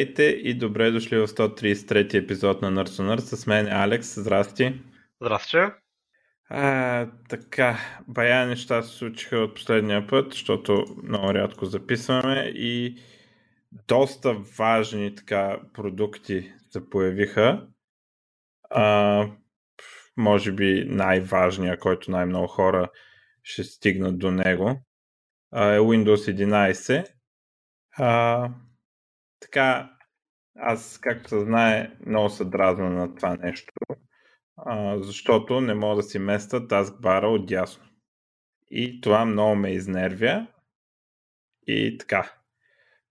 Здравейте и добре дошли в 133 епизод на Нърс. С мен е Алекс. Здрасти. Здрасти. А, така, бая неща се случиха от последния път, защото много рядко записваме и доста важни така продукти се появиха. А, може би най-важния, който най-много хора ще стигнат до него, а, е Windows 11. А, така, аз, както се знае, много се дразна на това нещо, а, защото не мога да си места таскбара от дясно. И това много ме изнервя. И така.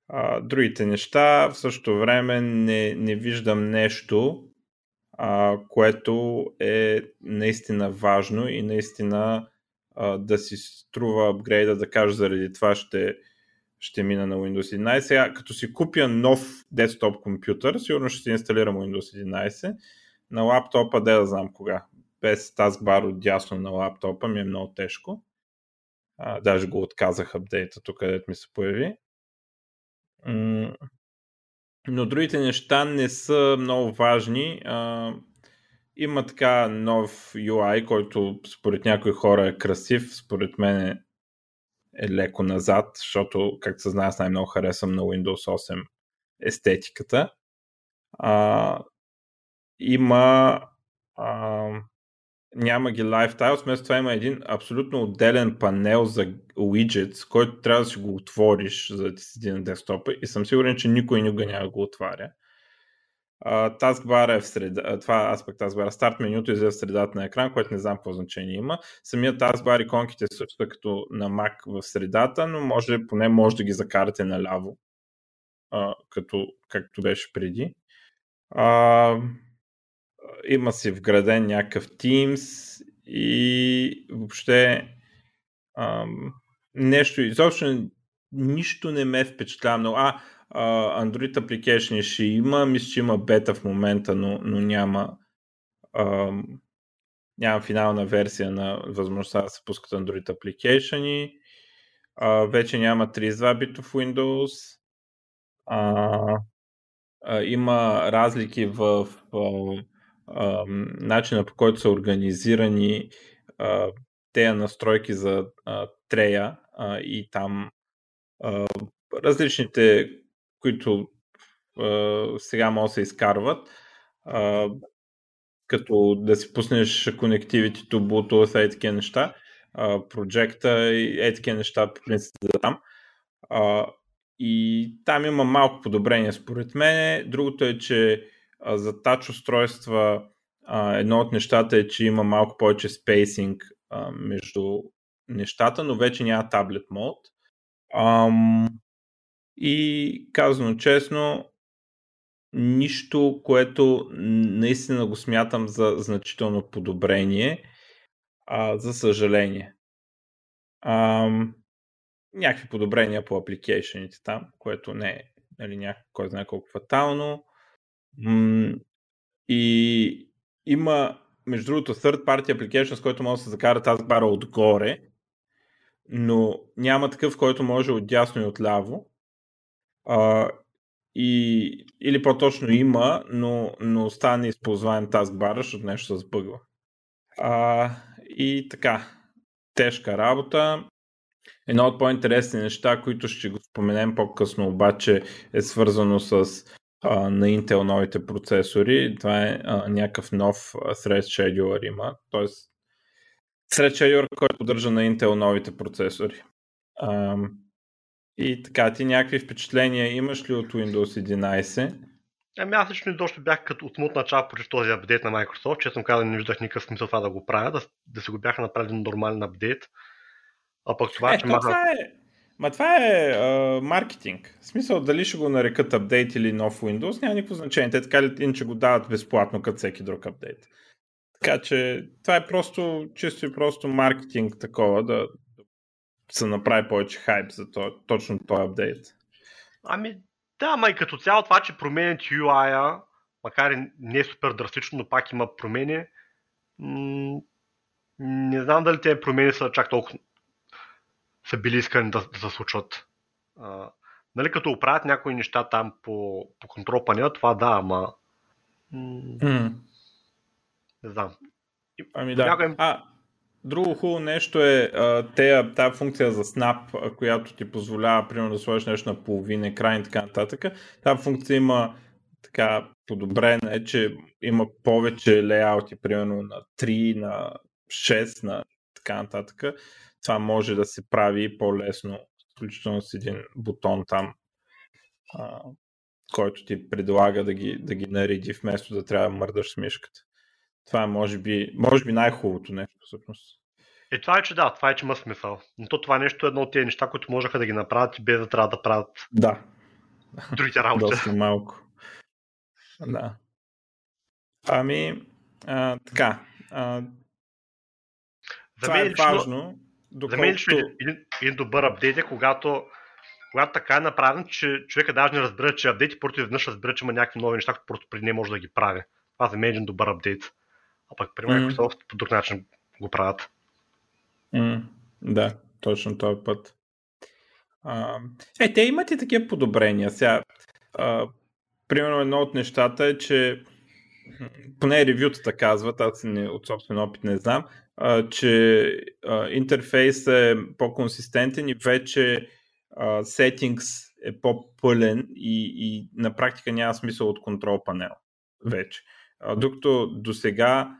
А, другите неща, в същото време не, не виждам нещо, а, което е наистина важно и наистина а, да си струва апгрейда, да кажа заради това ще, ще мина на Windows 11. Сега, като си купя нов десктоп компютър, сигурно ще си инсталирам Windows 11. На лаптопа, де да знам кога. Без таскбар от дясно на лаптопа ми е много тежко. А, даже го отказах апдейта тук, където ми се появи. но другите неща не са много важни. А, има така нов UI, който според някои хора е красив, според мен е е леко назад, защото, както се знае, аз най-много харесвам на Windows 8 естетиката. А, има а, няма ги Lifetile, вместо това има един абсолютно отделен панел за widgets, който трябва да си го отвориш, за да ти седи на десктопа и съм сигурен, че никой никога няма го отваря. Taskbar е в среда, това аспект Taskbar, старт менюто излезе в средата на екран, което не знам какво значение има. Самият Taskbar иконките също като на Mac в средата, но може, поне може да ги закарате наляво, а, като, както беше преди. А, има си вграден някакъв Teams и въобще а, нещо, изобщо нищо не ме впечатлява много. А, Android Application ще има, мисля, че има бета в момента, но, но няма, а, няма финална версия на възможността да се пускат Android Application. Вече няма 32 битов Windows. А, а, има разлики в а, а, начина по който са организирани а, тези настройки за а, трея и там а, различните които а, сега могат да се изкарват, а, като да си пуснеш Connectivity to Bluetooth и такива неща, а, проекта и такива неща по принцип да там. А, и там има малко подобрение според мен. Другото е, че а, за тач устройства едно от нещата е, че има малко повече спейсинг а, между нещата, но вече няма таблет мод. И казано честно, нищо, което наистина го смятам за значително подобрение, а, за съжаление. А, някакви подобрения по апликейшените там, което не е нали, някакво, кой знае колко фатално. И има, между другото, third party application, с който може да се закара тази бара отгоре, но няма такъв, който може от дясно и от ляво. А, и, или по-точно има, но, но остава неизползваем taskbar, защото нещо се сбъгва. А, и така, тежка работа. Едно от по-интересни неща, които ще го споменем по-късно, обаче е свързано с а, на Intel новите процесори. Това е а, някакъв нов Thread Scheduler има. Тоест, Thread Scheduler, който поддържа на Intel новите процесори. А, и така, ти някакви впечатления имаш ли от Windows 11? Ами аз лично доста бях като от самото начало против този апдейт на Microsoft. че съм казал, не виждах никакъв смисъл това да го правя, да, да се го бяха направили нормален апдейт. А пък това, е, че махат... това е, Ма това е а, маркетинг. В смисъл, дали ще го нарекат апдейт или нов Windows, няма никакво значение. Те така ли иначе го дават безплатно, като всеки друг апдейт. Така че това е просто чисто и просто маркетинг такова, да, се направи повече хайп за то, точно този апдейт. Ами да, ма и като цяло това, че променят UI-а, макар и не е супер драстично, но пак има промени, м- не знам дали тези промени са чак толкова са били искани да, да се случват. А, нали, като оправят някои неща там по, по контрол панела, това да, ама... Mm. Не знам. Ами да. Някой... А, друго хубаво нещо е тази функция за Snap, която ти позволява, примерно, да сложиш нещо на половин екран и така нататък. Тази функция има така подобрена е, че има повече лейаути, примерно на 3, на 6, на така нататък. Това може да се прави по-лесно, включително с един бутон там, а, който ти предлага да ги, да ги нареди, вместо да трябва да мърдаш с мишката. Това е може би, може би най-хубавото нещо, всъщност. Е, това е, че да, това е, че има смисъл. Но то това нещо е едно от тези неща, които можеха да ги направят без да трябва да правят да. другите работи. Доста малко. Да. Ами, а, така. А, за това мен е важно. Доколкото... За мен лично един, един добър апдейт е, когато, когато така е направен, че човека даже не разбира, че апдейт и просто изведнъж разбира, че има някакви нови неща, които просто преди не може да ги прави. Това за мен е един добър апдейт. А пък при Microsoft mm. по друг начин го правят. Mm. Да, точно този път. А, е, те имат и такива подобрения. Сега, а, примерно едно от нещата е, че поне ревютата казват, аз не, от собствен опит не знам, а, че а, интерфейс е по-консистентен и вече а, settings е по-пълен и, и на практика няма смисъл от контрол панел вече. А, докато до сега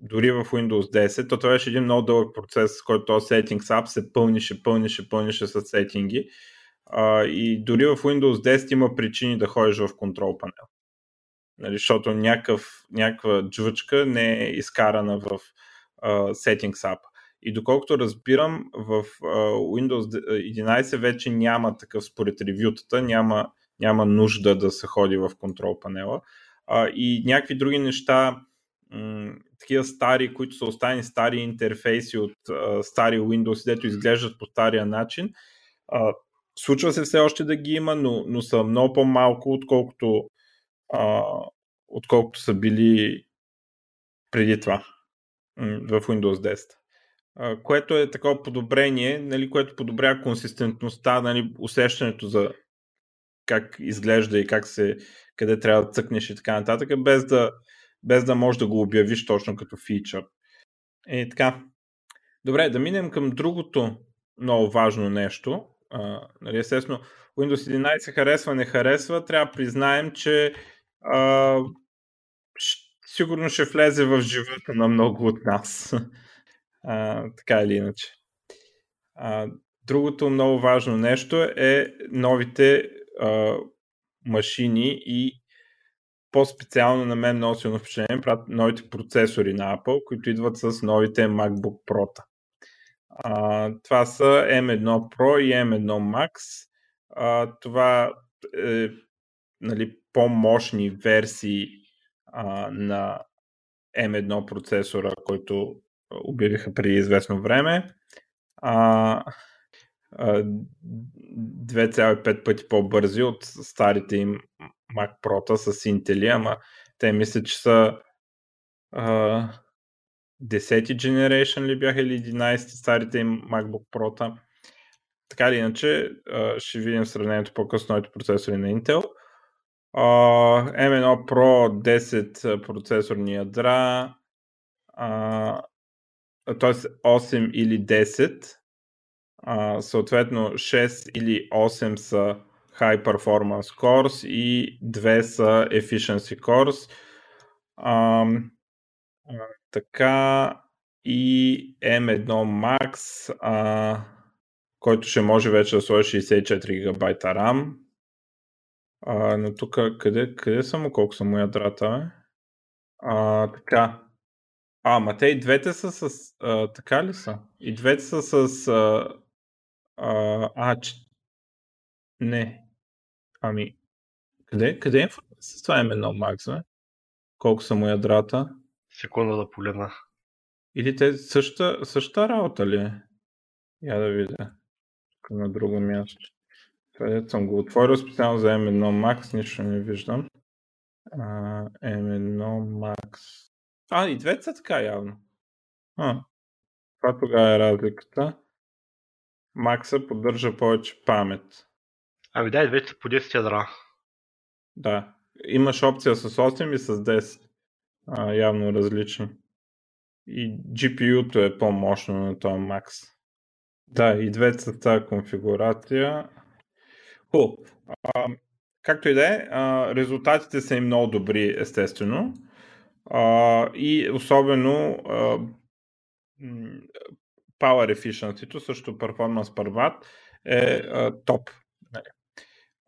дори в Windows 10, то това беше един много дълъг процес, който този Settings App се пълнише, пълнише, пълнише с сетинги. А, и дори в Windows 10 има причини да ходиш в контрол панел. Нали, защото някакъв, някаква джвъчка не е изкарана в uh, Settings App. И доколкото разбирам, в uh, Windows 11 вече няма такъв, според ревютата, няма, няма нужда да се ходи в контрол панела. Uh, и някакви други неща, такива стари, които са останали стари интерфейси от uh, стари Windows, дето изглеждат по стария начин, uh, Случва се все още да ги има, но, но са много по-малко, отколкото, а, отколкото са били преди това в Windows 10. А, което е такова подобрение, нали, което подобрява консистентността, нали, усещането за как изглежда и как се, къде трябва да цъкнеш и така нататък, без да, без да можеш да го обявиш точно като фичър. И така. Добре, да минем към другото много важно нещо, а, нали, естествено, Windows 11 харесва, не харесва, трябва да признаем, че а, сигурно ще влезе в живота на много от нас. А, така или иначе. А, другото много важно нещо е новите а, машини и по-специално на мен много силно впечатление правят новите процесори на Apple, които идват с новите MacBook Pro. А, това са M1 Pro и M1 Max. А, това е нали, по-мощни версии а, на M1 процесора, който обявиха преди известно време. А, 2,5 пъти по-бързи от старите им Mac Pro с Intel, ама те мислят, че са а, 10 generation ли бяха или 11 старите им MacBook Pro. Така или иначе, ще видим сравнението по-късно новите процесори на Intel. M1 Pro 10 процесорни ядра, т.е. 8 или 10, съответно 6 или 8 са High Performance Cores и 2 са Efficiency Cores така и M1 Max, а, който ще може вече да сложи 64 ГБ RAM. А, но тук къде, къде са му, колко са му ядрата? Бе? А, така. А, ма те и двете са с... А, така ли са? И двете са с... А, а, а че... Не. Ами, къде, къде е с това M1 Max, бе? Колко са му ядрата? секунда да погледна. Или те същата, същата работа ли е? Я да видя. На друго място. Къде съм го отворил специално за M1 Max, нищо не виждам. А, M1 Max. А, и двете са така явно. А, това тогава е разликата. Макса поддържа повече памет. Ами да, и двете по 10 ядра. Да. Имаш опция с 8 и с 10. А, явно различни. И GPU-то е по-мощно на този Max. Да, и двете са тази конфигурация. Хубаво. Както и да е, резултатите са им много добри, естествено. А, и особено а, Power Efficiency, също Performance per е а, топ.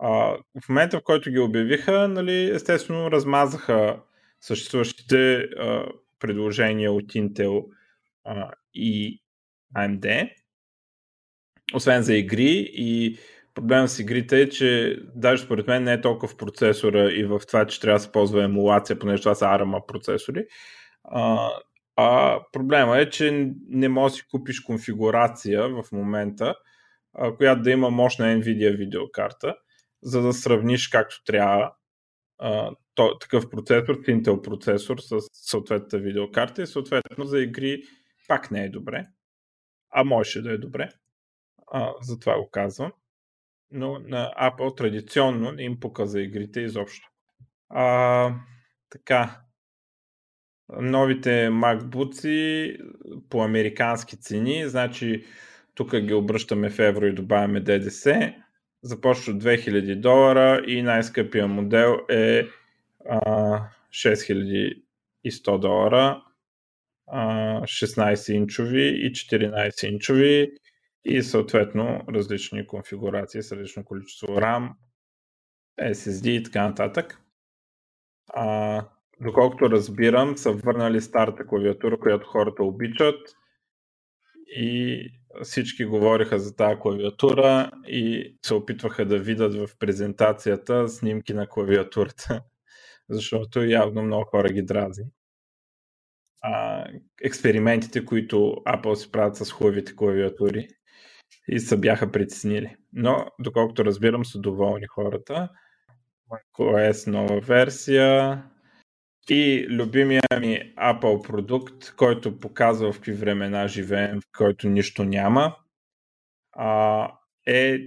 В момента, в който ги обявиха, нали, естествено размазаха съществуващите а, предложения от Intel а, и AMD, освен за игри и проблема с игрите е, че даже според мен не е толкова в процесора и в това, че трябва да се ползва емулация, понеже това са ARM процесори. А, а проблема е, че не можеш да си купиш конфигурация в момента, а, която да има мощна NVIDIA видеокарта, за да сравниш както трябва а, то, такъв процесор, Intel процесор с съответната видеокарта и съответно за игри пак не е добре. А можеше да е добре. А, затова го казвам но на Apple традиционно не им пука за игрите изобщо. А, така. Новите MacBooks по американски цени, значи тук ги обръщаме в евро и добавяме ДДС. Започва от 2000 долара и най-скъпия модел е а, 6100 долара. 16 инчови и 14 инчови и съответно различни конфигурации с различно количество RAM, SSD и така нататък. А, доколкото разбирам, са върнали старата клавиатура, която хората обичат и всички говориха за тази клавиатура и се опитваха да видят в презентацията снимки на клавиатурата, защото явно много хора ги дрази. А, експериментите, които Apple си правят с хубавите клавиатури и се бяха притеснили. Но, доколкото разбирам, са доволни хората. macOS нова версия и любимия ми Apple продукт, който показва в какви времена живеем, в който нищо няма, а, е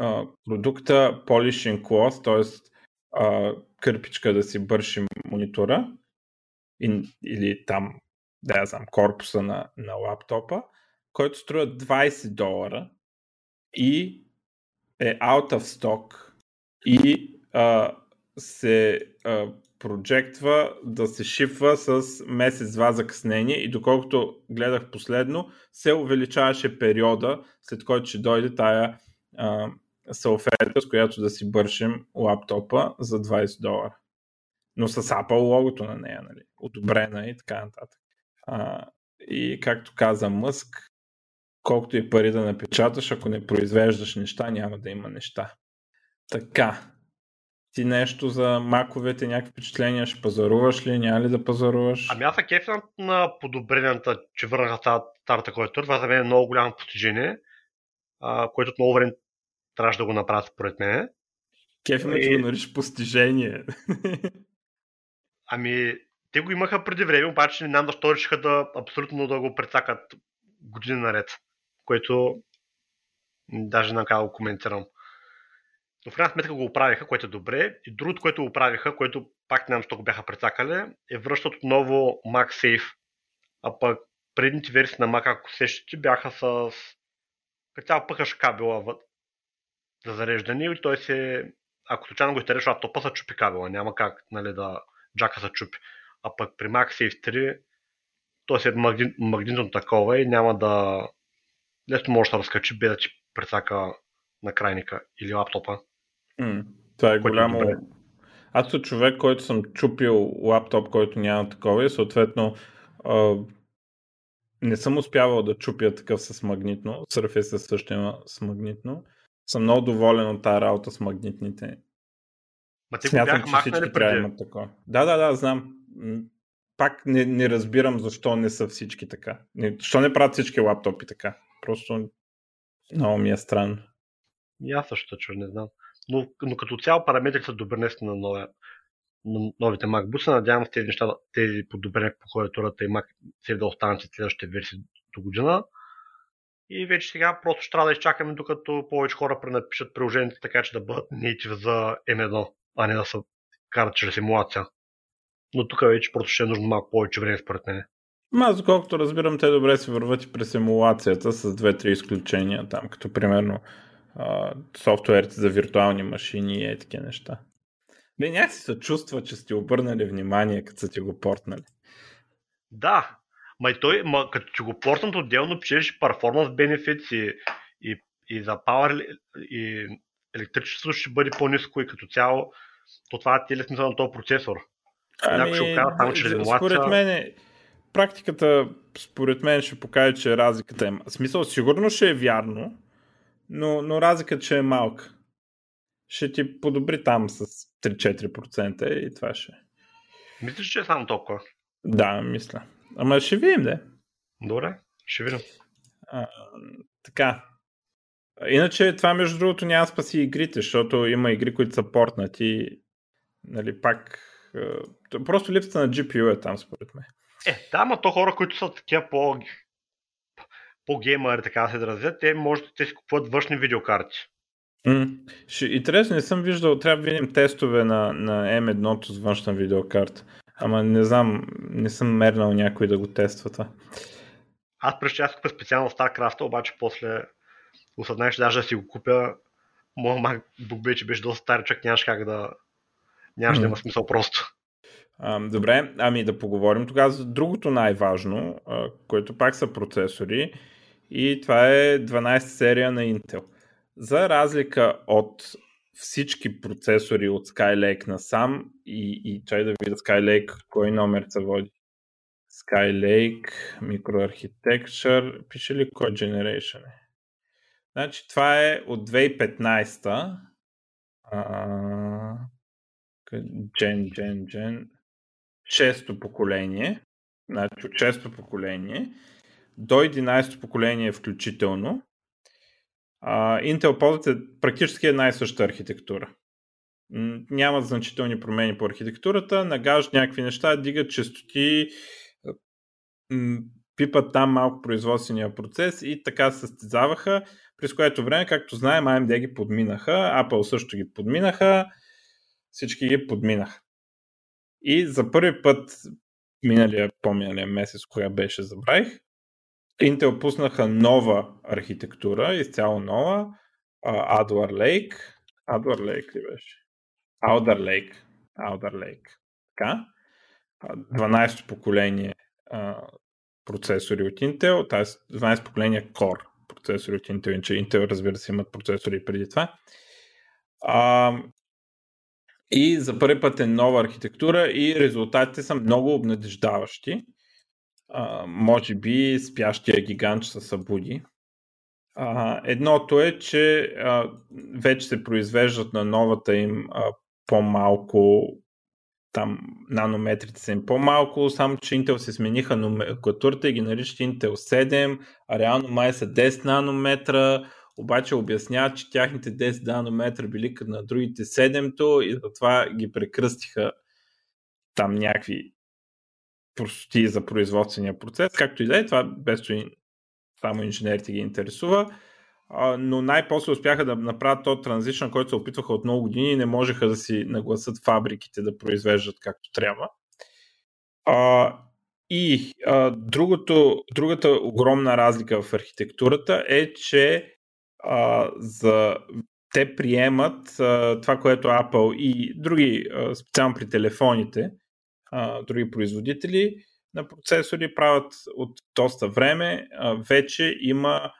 а, продукта Polishing Cloth, т.е. кърпичка да си бърши монитора или там, да я знам, корпуса на, на лаптопа който струва 20 долара и е out of stock и а, се а, проектва да се шипва с месец-два закъснение и доколкото гледах последно, се увеличаваше периода, след който ще дойде тая а, салфетка, с която да си бършим лаптопа за 20 долара. Но с Apple логото на нея, нали? одобрена и така нататък. А, и както каза Мъск, колкото и пари да напечаташ, ако не произвеждаш неща, няма да има неща. Така. Ти нещо за маковете, някакви впечатления, ще пазаруваш ли, няма ли да пазаруваш? Ами аз кефна на подобренията, че върнаха старата клавиатура. Това за мен е много голямо постижение, а, което от много време трябваше да го направят според мен. Кеф ме, и... че го нариш постижение. Ами, те го имаха преди време, обаче не знам защо решиха да абсолютно да го прецакат години наред което даже не как да го коментирам. Но в крайна сметка го оправиха, което е добре. И другото, което оправиха, което пак не знам, защо го бяха прецакали, е връщат отново MagSafe. А пък предните версии на Mac, ако сещате, бяха с цял пъхаш кабела за зареждане и той се, ако случайно го изтереш лаптопа, се чупи кабела. Няма как нали, да джака се чупи. А пък при MagSafe 3 той се е магнитно такова и няма да, лесно може да разкачи, без да ти прецака на крайника или лаптопа. Mm, това е, е голямо. Е Аз съм човек, който съм чупил лаптоп, който няма такова и съответно а, не съм успявал да чупя такъв с магнитно. Surface също има с магнитно. Съм много доволен от тази работа с магнитните. Ма те Смятам, че всички трябва да имат такова. Да, да, да, знам. Пак не, не разбирам защо не са всички така. Не, защо не правят всички лаптопи така. Просто много ми е странно. И аз също че не знам. Но, но като цяло параметрите са добри на, на новите MacBooks. Надявам се тези неща, тези подобрения по клавиатурата и Mac се да останат след следващите версии до година. И вече сега просто ще трябва да изчакаме, докато повече хора пренапишат приложението така, че да бъдат native за M1, а не да се карат чрез емулация. Но тук вече просто ще е нужно малко повече време, според мен. Ма, аз доколкото разбирам, те добре се върват и през емулацията с две-три изключения там, като примерно софтуерите за виртуални машини и такива неща. Бе, някакси се чувства, че сте обърнали внимание, като са ти го портнали. Да, ма и той, ма, като ти го портнат отделно, пишеш перформанс benefits и, и, и за power и електричество ще бъде по-низко и като цяло, то това е ли смисъл на този процесор. Ами, ще окажа, само, че според мен, практиката според мен ще покаже, че разликата е... В смисъл, сигурно ще е вярно, но, но разликата ще е малка. Ще ти подобри там с 3-4% и това ще. Мислиш, че е само толкова? Да, мисля. Ама ще видим, да. Добре, ще видим. А, така. Иначе това, между другото, няма спаси игрите, защото има игри, които са портнати. Нали, пак. Просто липсата на GPU е там, според мен. Е, да, но то хора, които са такива по по-геймъри, така да се изразят, те може да те си купуват външни видеокарти. Mm. Интересно, не съм виждал, трябва да видим тестове на, на M1 с външна видеокарта. Ама не знам, не съм мернал някой да го тества това. Аз през аз купя специално StarCraft, обаче после осъзнах, че даже да си го купя, моят MacBook вече беше доста стар, чак нямаш как да... Нямаш mm. да има смисъл просто. А, добре, ами да поговорим тогава за другото най-важно, което пак са процесори и това е 12 серия на Intel. За разлика от всички процесори от Skylake насам и, и чай да видя Skylake, кой номер се води. Skylake, Microarchitecture, пише ли кой Generation е? Значи това е от 2015 а, Gen, Gen, Gen, шесто поколение, значи от шесто поколение до 11 поколение включително, Intel ползват е практически една и съща архитектура. Няма значителни промени по архитектурата, нагаждат някакви неща, дигат частоти, пипат там малко производствения процес и така състезаваха, през което време, както знаем, AMD ги подминаха, Apple също ги подминаха, всички ги подминаха. И за първи път, миналия, по-миналия месец, кога беше, забравих, Intel пуснаха нова архитектура, изцяло нова, Adwar Lake. Adwar Lake ли беше? Alder Lake. Alder Lake. Така. 12 поколение uh, процесори от Intel, т.е. 12 поколения Core процесори от Intel, иначе Intel разбира се имат процесори преди това. Uh, и за първи път е нова архитектура и резултатите са много обнадеждаващи а, може би спящия гигант ще се събуди. А, едното е, че а, вече се произвеждат на новата им а, по-малко там нанометрите са им по-малко, само че Intel се смениха номенклатурата и ги наричат Intel 7, а реално май са 10 нанометра, обаче обясняват, че тяхните 10 нанометра били на другите 7-то и затова ги прекръстиха там някакви простоти за производствения процес, както и да е, това без само инженерите ги интересува, но най-после успяха да направят този транзишън, който се опитваха от много години и не можеха да си нагласат фабриките да произвеждат както трябва. И другото, другата огромна разлика в архитектурата е, че за те приемат а, това, което Apple и други, а, специално при телефоните, други производители на процесори правят от доста време. Вече има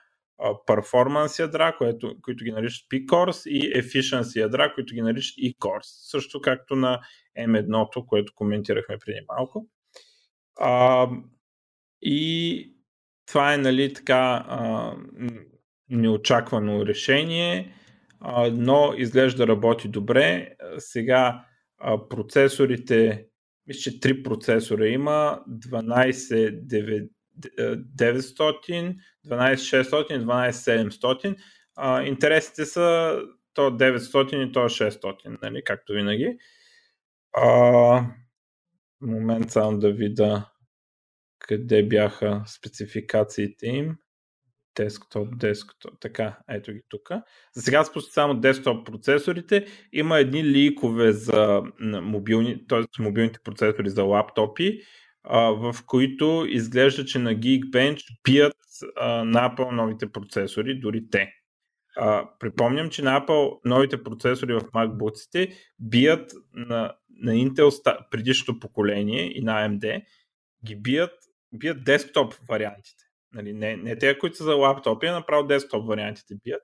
перформанс ядра, което, които ги наричат P-Cores и efficiency ядра, които ги наричат E-Cores. Също както на M1, което коментирахме преди малко. А, и това е нали, така а, неочаквано решение, а, но изглежда работи добре. Сега а, процесорите мисля, че три процесора има, 12900, 12600 12700. А, интересите са то 900 и то 600, нали, както винаги. А, момент само да видя къде бяха спецификациите им. Десктоп, десктоп. Така, ето ги тук. За сега спусти само десктоп процесорите. Има едни ликове за мобилни, т.е. мобилните процесори за лаптопи, в които изглежда, че на Geekbench бият а, на Apple новите процесори, дори те. А, припомням, че на Apple новите процесори в MacBook бият на, на Intel предишното поколение и на AMD, ги бият, бият десктоп вариантите. Нали, не, не те, които са за лаптопи, а направо десктоп вариантите бият.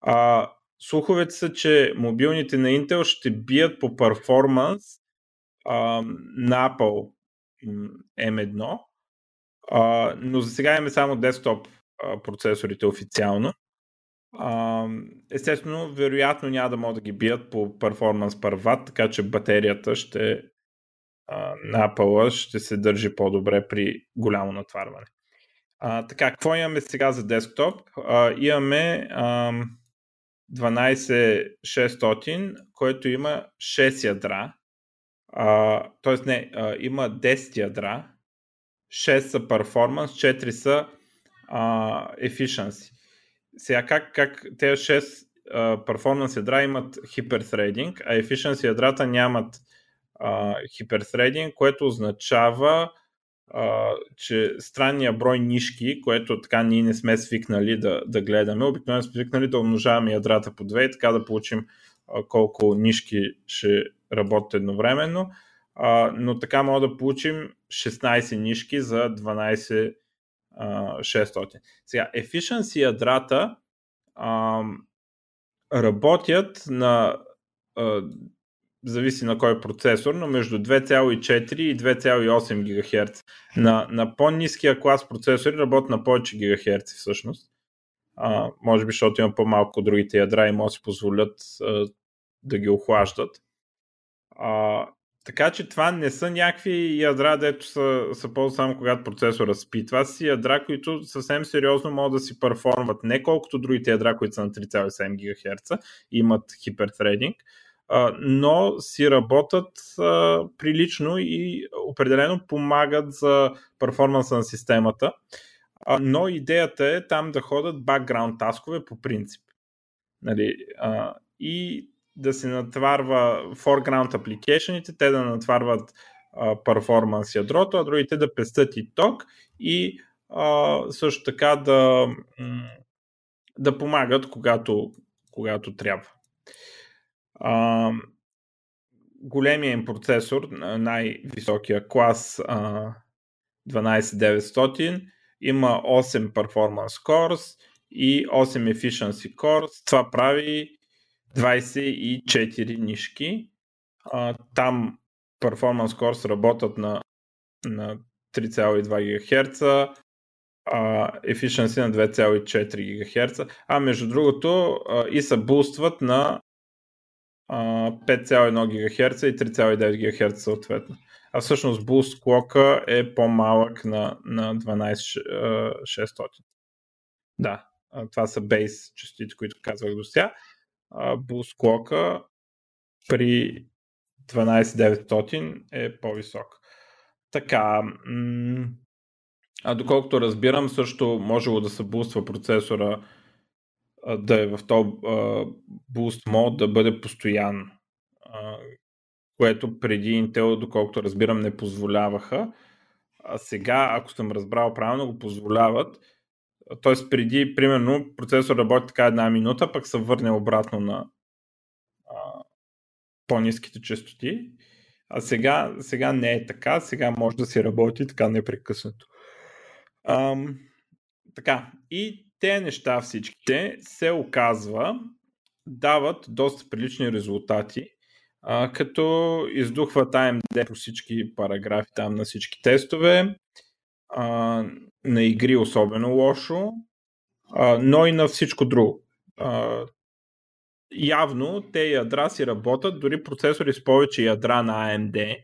А, слуховете са, че мобилните на Intel ще бият по перформанс на Apple M1, а, но за сега имаме само десктоп а, процесорите официално. А, естествено, вероятно няма да могат да ги бият по перформанс watt, така че батерията ще а, на Apple ще се държи по-добре при голямо натварване. А, така, какво имаме сега за десктоп? А, имаме а, 12600, което има 6 ядра. А, тоест не, а, има 10 ядра, 6 са performance, 4 са а, efficiency. Сега как, как тези 6 а, performance ядра имат хиперthreading, а efficiency ядрата нямат хиперthreading, което означава а, че странния брой нишки, което така ние не сме свикнали да, да гледаме, обикновено сме свикнали да умножаваме ядрата по две и така да получим а, колко нишки ще работят едновременно, а, но така може да получим 16 нишки за 12 600. Сега, efficiency ядрата а, работят на а, зависи на кой процесор, но между 2,4 и 2,8 ГГц. На, на по-низкия клас процесори работят на повече ГГц всъщност. А, може би, защото има по-малко другите ядра и може да си позволят а, да ги охлаждат. А, така че това не са някакви ядра, дето са, са по само когато процесора спи. Това са ядра, които съвсем сериозно могат да си перформват не колкото другите ядра, които са на 3,7 ГГц, имат хипертрединг, но си работят прилично и определено помагат за перформанса на системата. Но идеята е там да ходят бакграунд таскове по принцип. Нали, и да се натварва foreground application те да натварват перформанс ядрото, а другите да пестят и ток и а, също така да, да помагат, когато, когато трябва. А, големия им процесор, най-високия клас а, 12900, има 8 Performance Cores и 8 Efficiency Cores. Това прави 24 нишки. А, там Performance Cores работят на, на 3,2 ГГц, а, Efficiency на 2,4 ГГц, а между другото и се бустват на 5,1 ГГц и 3,9 ГГц съответно. А всъщност Boost клока е по-малък на, на 12600. Да, това са бейс частици, които казвах до сега. Boost клока при 12900 е по-висок. Така, а доколкото разбирам, също можело да се буства процесора да е в този Boost мод да бъде постоянно. Което преди Intel, доколкото разбирам, не позволяваха. А сега, ако съм разбрал правилно, го позволяват. Тоест преди, примерно, процесор работи така една минута, пък се върне обратно на по-низките частоти. А сега, сега не е така, сега може да си работи така непрекъснато. Ам, така, и те неща всичките се оказва дават доста прилични резултати, а, като издухват AMD по всички параграфи там на всички тестове, а, на игри особено лошо, а, но и на всичко друго. А, явно те ядра си работят, дори процесори с повече ядра на AMD,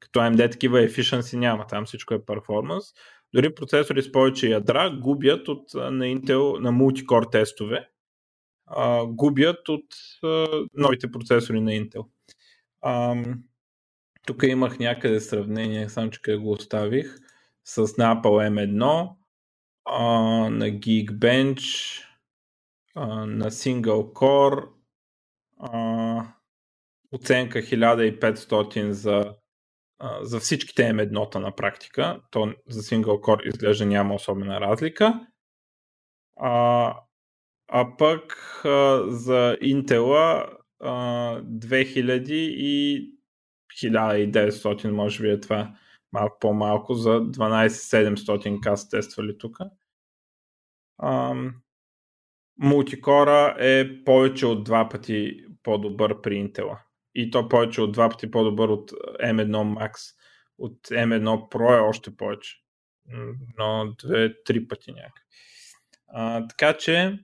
като AMD такива efficiency няма, там всичко е performance, дори процесори с повече ядра губят от, на Intel на мултикор тестове, а, губят от а, новите процесори на Intel. А, тук имах някъде сравнение, само че къде го оставих, с на Apple M1. а, на Geekbench, а, на Single Core, а, оценка 1500 за, за всичките M1-та на практика. То за Single Core изглежда няма особена разлика. А, а пък а, за Intel а, 2000 и 1900 може би е това малко по-малко за 12700K са тествали тук. Мултикора е повече от два пъти по-добър при Intel. И то повече от два пъти по-добър от M1 Max. От M1 Pro е още повече. Но две-три пъти някак. А, така че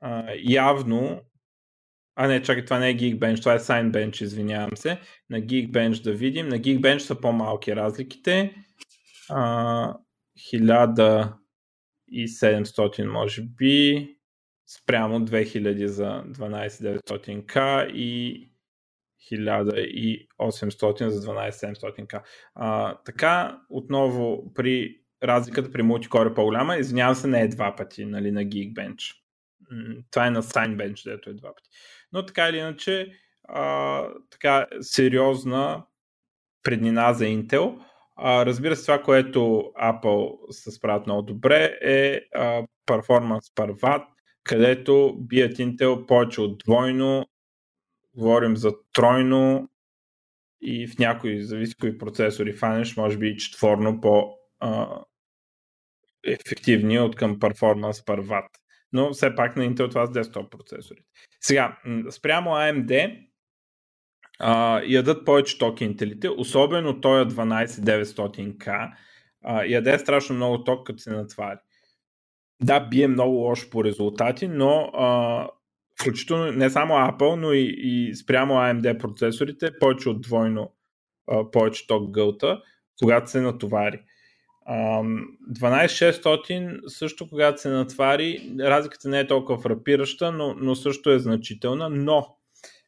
а, явно а не, чакай, това не е Geekbench, това е SignBench, извинявам се. На Geekbench да видим. На Geekbench са по-малки разликите. А, 1700 може би спрямо 2000 за 12900K и 1800 за 12700K. А, така, отново при разликата при мултикор е по-голяма. Извинявам се, не е два пъти нали, на Geekbench. Това е на SignBench, дето е два пъти. Но така или иначе, а, така сериозна преднина за Intel. А, разбира се, това, което Apple се справят много добре е а, performance per където бият Intel повече от двойно, говорим за тройно и в някои, зависи процесори фанеш, може би четворно по ефективни от към performance per watt но все пак на Intel това с десктоп процесорите. Сега, спрямо AMD а, ядат повече токи интелите, особено той 12900K, а, яде страшно много ток, като се натвари. Да, бие много лошо по резултати, но а, включително не само Apple, но и, и спрямо AMD процесорите повече от двойно а, повече ток гълта, когато се натовари. 12600 също когато се натвари, разликата не е толкова фрапираща, но, но също е значителна, но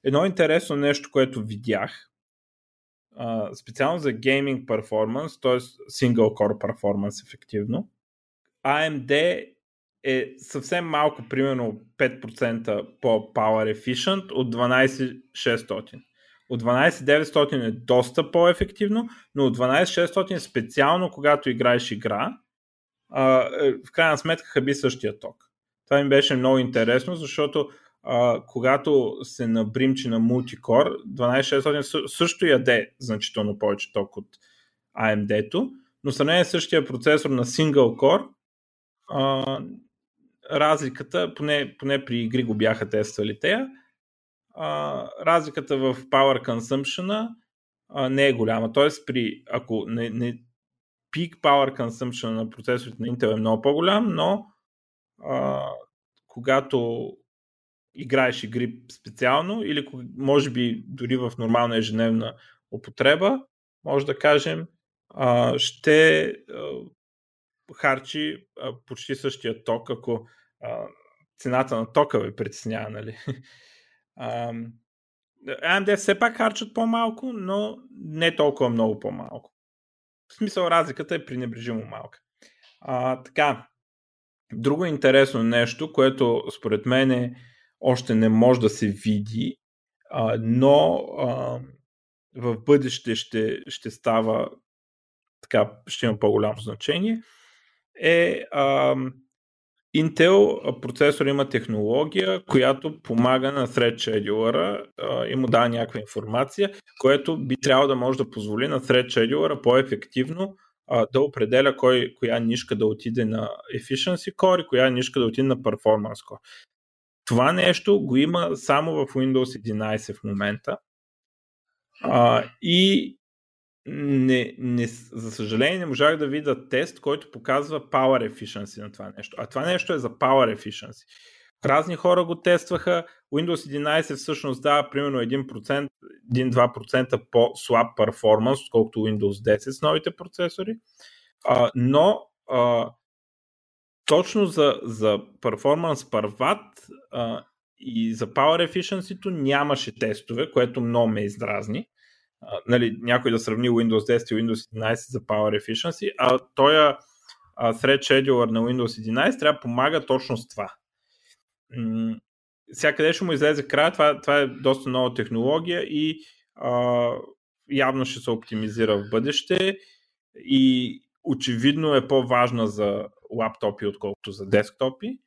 едно интересно нещо, което видях, специално за гейминг перформанс, т.е. single core перформанс ефективно, AMD е съвсем малко, примерно 5% по-power efficient от 12600. От 12900 е доста по-ефективно, но от 12600 специално когато играеш игра, е, в крайна сметка хаби същия ток. Това ми беше много интересно, защото когато се набримчи на мултикор, 12600 също яде значително повече ток от AMD-то, но сравнение същия процесор на Core, а, разликата, поне, поне при игри го бяха тествали тея, а, разликата в power consumption не е голяма. Тоест, при, ако не, не, peak power consumption на процесорите на Intel е много по-голям, но а, когато играеш игри специално или може би дори в нормална ежедневна употреба, може да кажем, а, ще харчи а, почти същия ток, ако а, цената на тока ви притеснява, нали? AMD все пак харчат по-малко, но не толкова много по-малко. В смисъл разликата е пренебрежимо малка. А, така, друго интересно нещо, което според мен още не може да се види, а, но а, в бъдеще ще, ще става така, ще има по-голямо значение, е а, Intel процесор има технология, която помага на thread scheduler и му дава някаква информация, което би трябвало да може да позволи на thread scheduler по-ефективно да определя кой, коя нишка да отиде на efficiency core и коя нишка да отиде на performance core. Това нещо го има само в Windows 11 в момента. А, и не, не, за съжаление не можах да видя тест, който показва power efficiency на това нещо. А това нещо е за power efficiency. Разни хора го тестваха. Windows 11 всъщност дава примерно 1%, 1-2% по-слаб перформанс, отколкото Windows 10 с новите процесори. А, но а, точно за, за per watt а, и за power efficiency нямаше тестове, което много ме издразни нали, някой да сравни Windows 10 и Windows 11 за Power Efficiency, а той Thread Scheduler на Windows 11 трябва да помага точно с това. Сега къде ще му излезе края, това, това е доста нова технология и а, явно ще се оптимизира в бъдеще и очевидно е по-важна за лаптопи, отколкото за десктопи.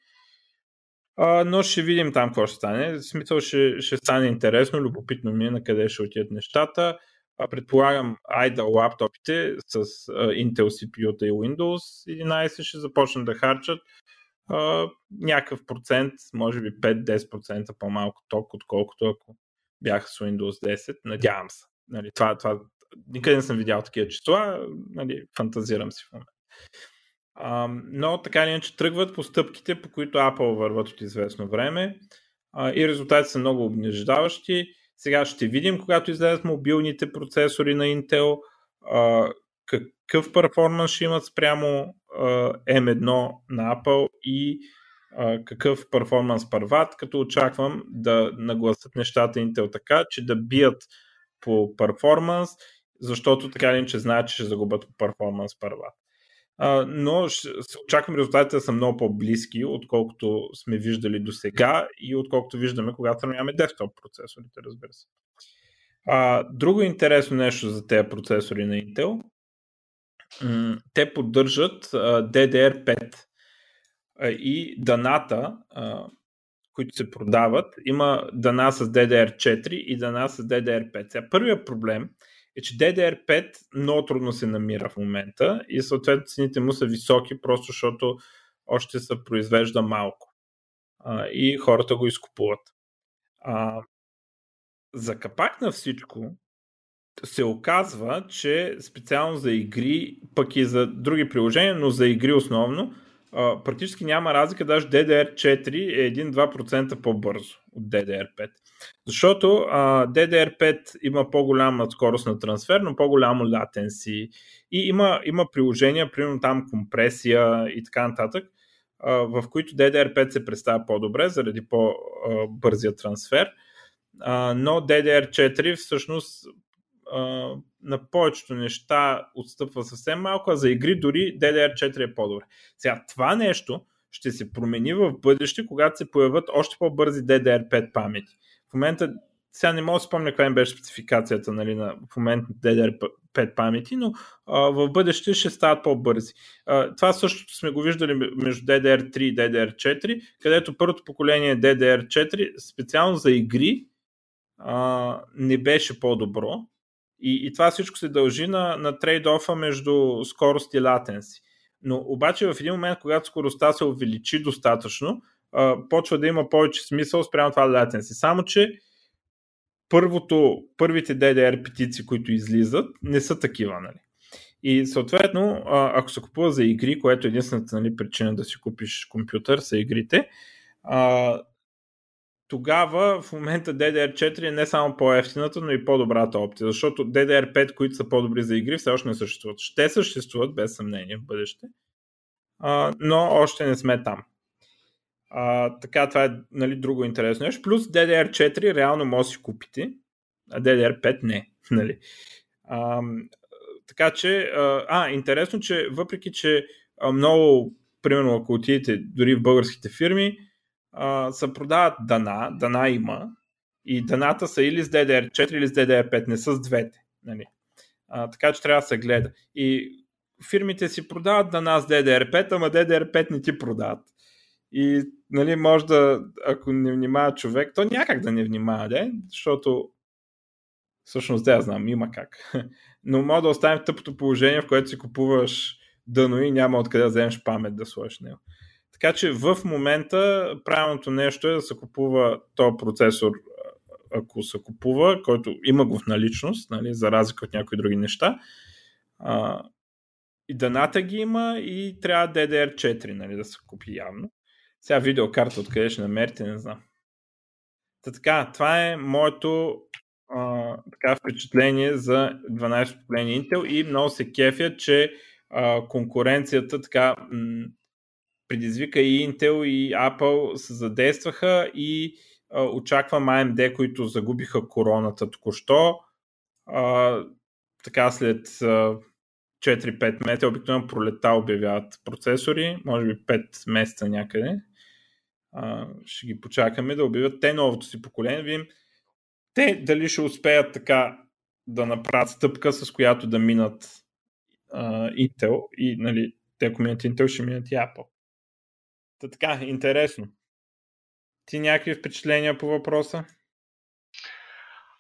А, но ще видим там какво ще стане. В смисъл ще, ще стане интересно, любопитно ми е на къде ще отидат нещата. А, предполагам, IDA лаптопите с а, Intel CPU и Windows 11 ще започнат да харчат а, някакъв процент, може би 5-10% по-малко ток, отколкото ако бяха с Windows 10. Надявам се. Нали, това, това, никъде не съм видял такива числа, нали, фантазирам си в момента. Но така или иначе тръгват по стъпките, по които Apple върват от известно време и резултатите са много обнеждаващи. Сега ще видим, когато излезат мобилните процесори на Intel, какъв перформанс ще имат спрямо а, M1 на Apple и какъв перформанс първат, като очаквам да нагласят нещата Intel така, че да бият по перформанс, защото така или иначе знаят, че ще загубят по перформанс първат но очаквам резултатите да са много по-близки, отколкото сме виждали до сега и отколкото виждаме, когато сравняваме десктоп процесорите, разбира се. А, друго интересно нещо за тези процесори на Intel, те поддържат а, DDR5 а, и даната, а, които се продават, има дана с DDR4 и дана с DDR5. Сега, първият проблем е, е, че DDR5 много трудно се намира в момента и съответно цените му са високи, просто защото още се произвежда малко а, и хората го изкупуват. А, за капак на всичко се оказва, че специално за игри, пък и за други приложения, но за игри основно, а, практически няма разлика, даже DDR4 е 1-2% по-бързо от DDR5. Защото а, DDR5 има по-голяма скорост на трансфер, но по-голямо latency и има, има приложения, примерно там компресия и така нататък, а, в които DDR5 се представя по-добре заради по-бързия трансфер, а, но DDR4 всъщност а, на повечето неща отстъпва съвсем малко, а за игри дори DDR4 е по-добре. Сега това нещо ще се промени в бъдеще, когато се появят още по-бързи DDR5 памети. В момента, сега не мога да спомня каква им беше спецификацията нали, на, в момента DDR5 памети, но а, в бъдеще ще стават по-бързи. А, това същото сме го виждали между DDR3 и DDR4, където първото поколение DDR4 специално за игри а, не беше по-добро, и, и това всичко се дължи на, на трейд-офа между скорост и латенси. Но обаче в един момент, когато скоростта се увеличи достатъчно, почва да има повече смисъл спрямо това латенси. Само, че първото, първите DDR петици, които излизат, не са такива. Нали? И съответно, ако се купува за игри, което е единствената нали, причина да си купиш компютър, са игрите, а, тогава в момента DDR4 е не само по-ефтината, но и по-добрата опция, защото DDR5, които са по-добри за игри, все още не съществуват. Ще съществуват, без съмнение, в бъдеще, а, но още не сме там. А, така, това е нали, друго интересно нещо. Плюс DDR4 реално може си купите, а DDR5 не. Нали. А, така че, а, интересно, че въпреки, че много, примерно, ако отидете дори в българските фирми, а, се продават дана, дана има, и даната са или с DDR4 или с DDR5, не с двете. Нали. А, така че трябва да се гледа. И фирмите си продават дана с DDR5, ама DDR5 не ти продават. И нали, може да, ако не внимава човек, то някак да не внимава, де? защото всъщност да знам, има как. Но може да оставим тъпото положение, в което си купуваш дъно и няма откъде да вземеш памет да сложиш него. Така че в момента правилното нещо е да се купува този процесор, ако се купува, който има го в наличност, нали, за разлика от някои други неща. А, и даната ги има и трябва DDR4 нали, да се купи явно. Сега видеокарта откъде ще намерите, не знам. Та така, това е моето а, така, впечатление за 12 поколение Intel и много се кефя, че а, конкуренцията така м- предизвика и Intel и Apple се задействаха и а, очаквам AMD, които загубиха короната току-що. А, така след а, 4-5 месеца, обикновено пролета обявяват процесори, може би 5 месеца някъде. Ще ги почакаме да обявят те новото си поколение, видим те дали ще успеят така да направят стъпка, с която да минат а, Intel и нали, те ако минат Intel, ще минат и Apple. Та така, интересно. Ти някакви впечатления по въпроса?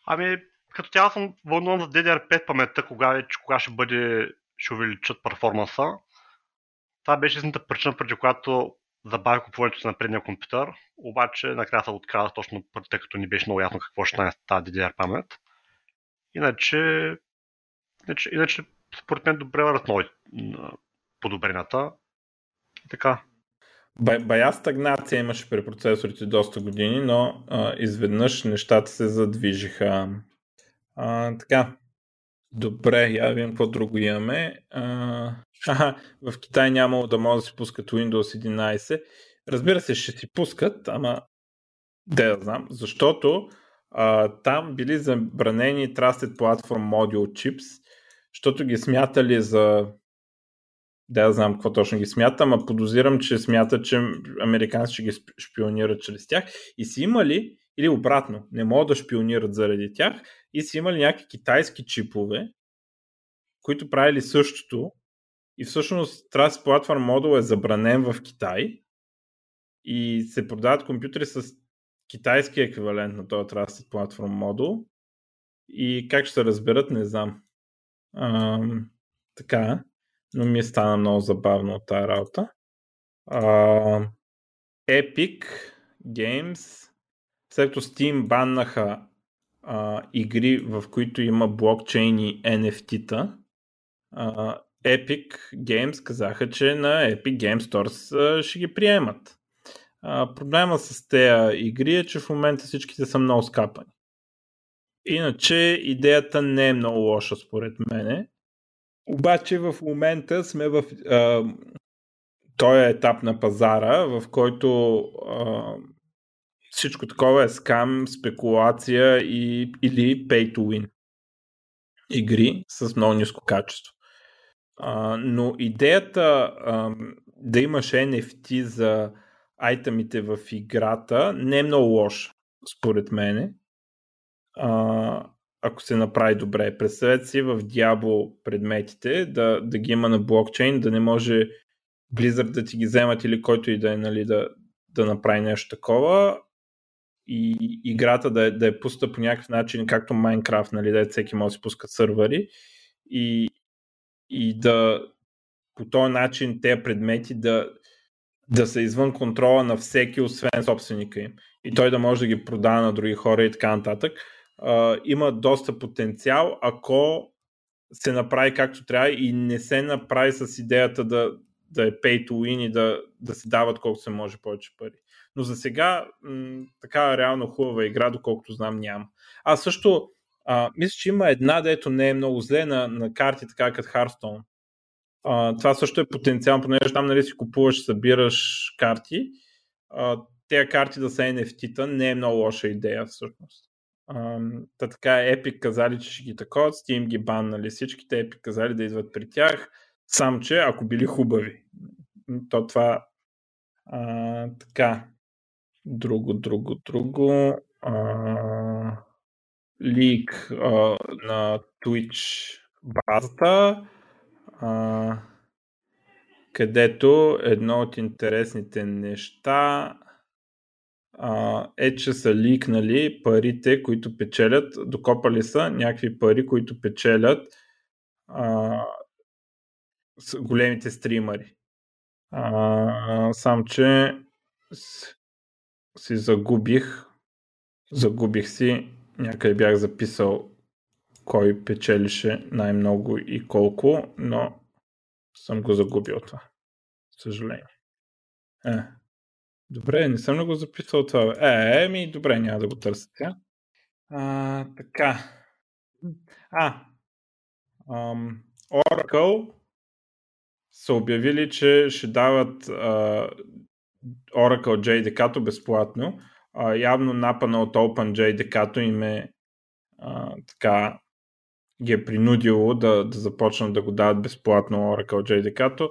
Ами, като цяло съм вълнуван за DDR5 паметта, кога, кога ще бъде, ще увеличат перформанса. Това беше едната причина, преди която забавих купуването на предния компютър, обаче накрая се отказах точно тъй като ни беше много ясно какво ще стане с тази DDR памет. Иначе, иначе, иначе според мен добре върват нови подобренията. И така. Бая стагнация имаше при процесорите доста години, но а, изведнъж нещата се задвижиха. А, така. Добре, я видим какво друго имаме. А, аха, в Китай нямало да може да си пускат Windows 11. Разбира се, ще си пускат, ама де да знам, защото а, там били забранени Trusted Platform Module Chips, защото ги смятали за да, знам какво точно ги смятам, а подозирам, че смятат, че американци ще ги шпионират чрез тях. И си имали, или обратно, не могат да шпионират заради тях, и си имали някакви китайски чипове, които правили същото. И всъщност Trust Model е забранен в Китай и се продават компютри с китайски еквивалент на този Trusted Platform Model. И как ще се разберат, не знам. Ам, така но ми стана много забавно от тази работа. Uh, Epic Games, след като Steam баннаха uh, игри, в които има блокчейн и NFT-та, uh, Epic Games казаха, че на Epic Games Stores ще ги приемат. Проблема с тези игри е, че в момента всичките са много скапани. Иначе идеята не е много лоша според мене. Обаче в момента сме в а, този етап на пазара, в който а, всичко такова е скам, спекулация и, или pay to win. Игри с много ниско качество. Но идеята а, да имаш NFT за айтемите в играта не е много лоша, според мене. А, ако се направи добре. Представете си в Diablo предметите да, да ги има на блокчейн, да не може Blizzard да ти ги вземат или който и да е нали, да, да направи нещо такова и играта да е, да е пуста по някакъв начин, както Minecraft, нали, да е всеки може да си пускат сървъри и, и да по този начин тези предмети да, да са извън контрола на всеки, освен собственика им. И той да може да ги продава на други хора и така нататък а, има доста потенциал, ако се направи както трябва и не се направи с идеята да, да е pay to win и да, да се дават колкото се може повече пари. Но за сега м- така реално хубава игра, доколкото знам няма. А също а, мисля, че има една, дето не е много зле на, на карти, така като Hearthstone. А, това също е потенциално, понеже там нали си купуваш, събираш карти. А, тези карти да са NFT-та не е много лоша идея всъщност. Та така Epic казали, че ще ги такова, Steam ги баннали всичките, Epic казали да идват при тях, сам че ако били хубави. То това а, така. Друго, друго, друго. А, лик а, на Twitch базата, а, където едно от интересните неща а, е, че са ликнали парите, които печелят, докопали са някакви пари, които печелят а, с големите стримари. А, сам, че си загубих, загубих си, някъде бях записал кой печелише най-много и колко, но съм го загубил това. Съжаление. Е, Добре, не съм го записал това? Е, ми добре, няма да го търся. А, така. А, ам, Oracle са обявили, че ще дават а, Oracle JDK безплатно. Явно напана от OpenJDK им е а, така ги е принудило да, да започнат да го дават безплатно Oracle JDK-то.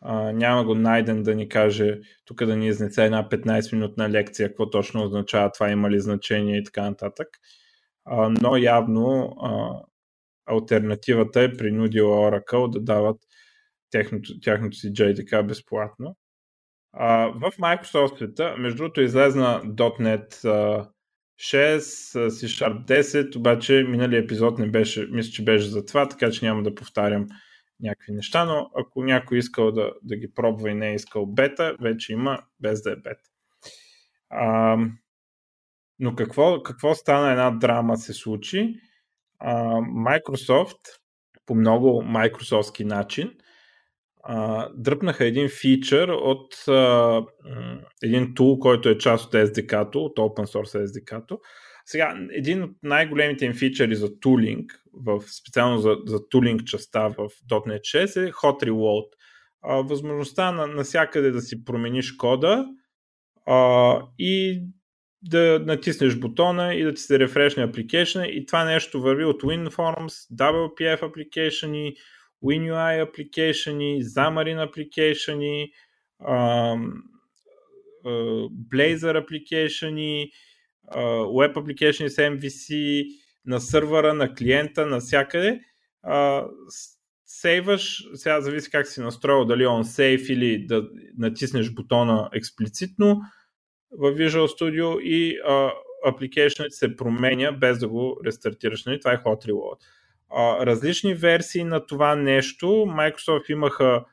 А, няма го найден да ни каже, тук да ни изнесе една 15-минутна лекция, какво точно означава това, има ли значение и така нататък. А, но явно а, альтернативата е принудила Oracle да дават тяхното, тяхното си JDK безплатно. В Microsoft света, между другото, излезна .NET 6, C Sharp 10, обаче миналия епизод не беше, мисля, че беше за това, така че няма да повтарям някакви неща, но ако някой искал да, да ги пробва и не е искал бета, вече има без да е бета. А, но какво, какво стана една драма се случи? А, Microsoft по много майкрософтски начин а, дръпнаха един фичър от а, един тул, който е част от SDK-то, от Open Source SDK-то. Сега, един от най-големите им фичъри за тулинг, в, специално за, за тулинг частта в .NET 6 е Hot Reload. А, възможността на, насякъде да си промениш кода а, и да натиснеш бутона и да ти се рефрешне апликейшна и това нещо върви от WinForms, WPF application WinUI application, Xamarin application, Blazor application, Web application с MVC, на сървъра, на клиента, навсякъде. Сейваш, сега зависи как си настроил, дали on save или да натиснеш бутона експлицитно в Visual Studio и application се променя без да го рестартираш. Нали? Това е Hot Reload различни версии на това нещо. Microsoft имаха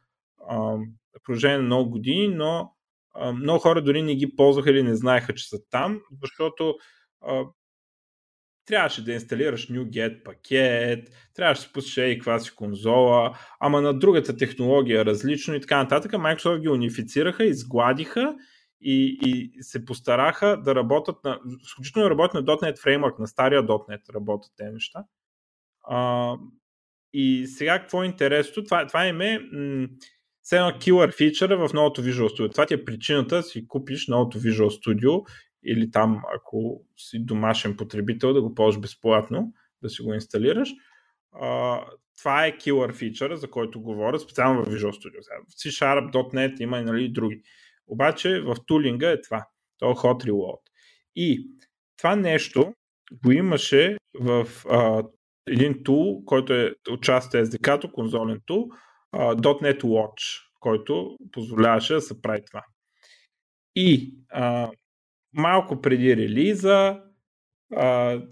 а, продължение на много години, но а, много хора дори не ги ползваха или не знаеха, че са там, защото а, трябваше да инсталираш NuGet пакет, трябваше да се пуснеш и каква си конзола, ама на другата технология различно и така нататък. Microsoft ги унифицираха, изгладиха и, и се постараха да работят на, включително работят на .NET Framework, на стария .NET работят те неща. А, и сега какво е интересно? Това, това им е м- едно killer feature в новото Visual Studio. Това ти е причината си купиш новото Visual Studio или там, ако си домашен потребител, да го ползваш безплатно, да си го инсталираш. А, това е killer feature, за който говоря, специално в Visual Studio. В C Sharp, .NET има и нали, други. Обаче в тулинга е това. То е Hot Reload. И това нещо го имаше в а, един тул, който е участие SDK-то, конзолен тул, .NET Watch, който позволяваше да се прави това. И uh, малко преди релиза uh,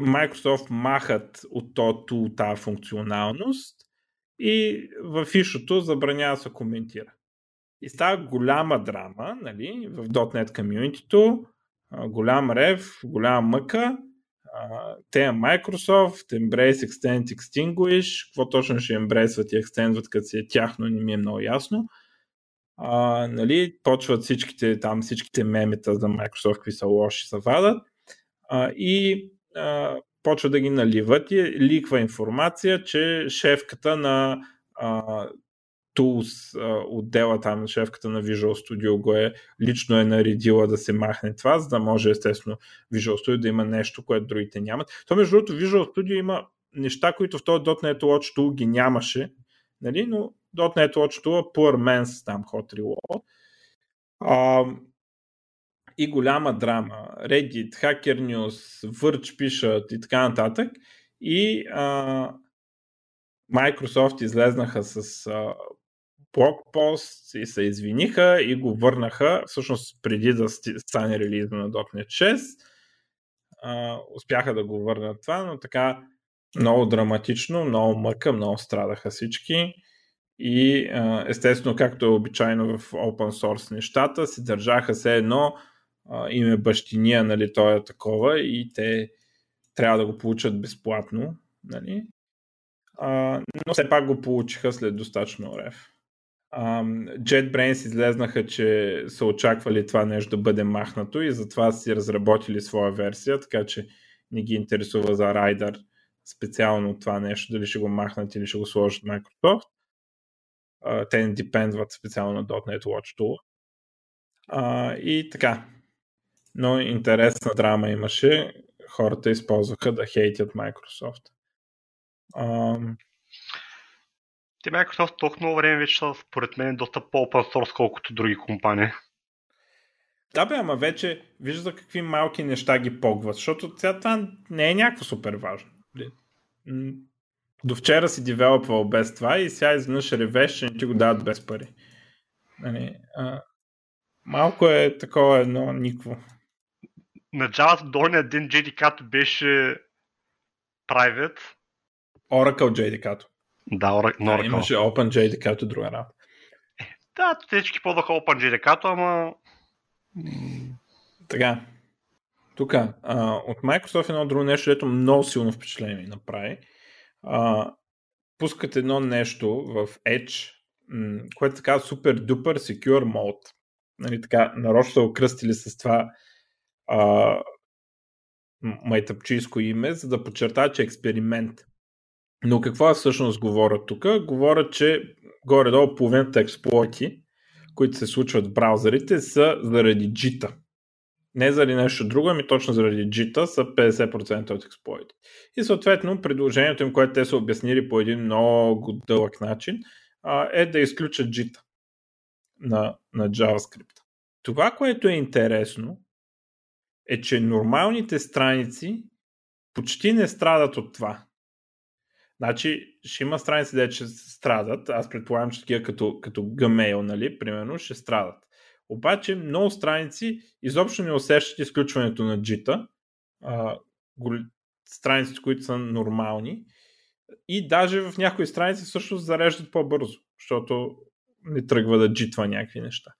Microsoft махат от този тул тази функционалност и в фишото забранява да се коментира. И става голяма драма нали, в .NET комьюнитито, голям рев, голяма мъка те е Microsoft, Embrace, Extend, Extinguish, какво точно ще ембрейсват и екстендват, като си е тяхно, не ми е много ясно. А, нали, почват всичките, там всичките мемета за Microsoft, какви са лоши, са вадат. А, и а, почва да ги наливат. И ликва информация, че шефката на а, Tools отдела там, шефката на Visual Studio го е лично е наредила да се махне това, за да може естествено Visual Studio да има нещо, което другите нямат. То между другото Visual Studio има неща, които в този .NET Watch Tool ги нямаше, нали? но .NET Watch Tool Poor Man's там Hot Reload. А, и голяма драма. Reddit, Hacker News, Verge пишат и така нататък. И а, Microsoft излезнаха с а, блокпост и се извиниха и го върнаха, всъщност преди да стане релиза на .NET 6. А, успяха да го върнат това, но така много драматично, много мъка, много страдаха всички. И естествено, както е обичайно в open source нещата, се държаха се едно а, име бащиния, нали, то е такова и те трябва да го получат безплатно. Нали? А, но все пак го получиха след достатъчно рев. JetBrains излезнаха, че са очаквали това нещо да бъде махнато и затова си разработили своя версия, така че не ги интересува за Rider специално това нещо, дали ще го махнат или ще го сложат Microsoft. те не депендват специално на .NET Watch Tool. и така. Но интересна драма имаше. Хората използваха да хейтят Microsoft. Те Microsoft толкова много време вече са, според мен, доста по-open source, колкото други компании. Да бе, ама вече вижда за какви малки неща ги погват, защото сега това не е някакво супер важно. До вчера си девелопвал без това и сега изведнъж ревеш, че не ти го дават без пари. Нали, а, малко е такова едно никво. На Java долният ден JDK беше private. Oracle JDK. Да, Oracle. Да, имаше Open JDK, друга работа. Да, всички ползваха Open JDK, ама така. Тук, от Microsoft едно друго нещо, което много силно впечатление ми направи. А, пускат едно нещо в Edge, което е така супер дупер secure mode. Нали, така, нарочно са окръстили с това а, майтъпчийско име, за да подчерта, че е експеримент. Но какво всъщност говоря тук? Говоря, че горе-долу половината експлойти които се случват в браузърите, са заради JIT. Не заради нещо друго, ами точно заради JIT са 50% от експлойти. И съответно, предложението им, което те са обяснили по един много дълъг начин, е да изключат JIT на, на JavaScript. Това, което е интересно, е, че нормалните страници почти не страдат от това. Значи, ще има страници, де ще страдат. Аз предполагам, че такива като, като Gmail, нали, примерно, ще страдат. Обаче, много страници изобщо не усещат изключването на джита. страниците, които са нормални. И даже в някои страници всъщност зареждат по-бързо, защото не тръгва да джитва някакви неща.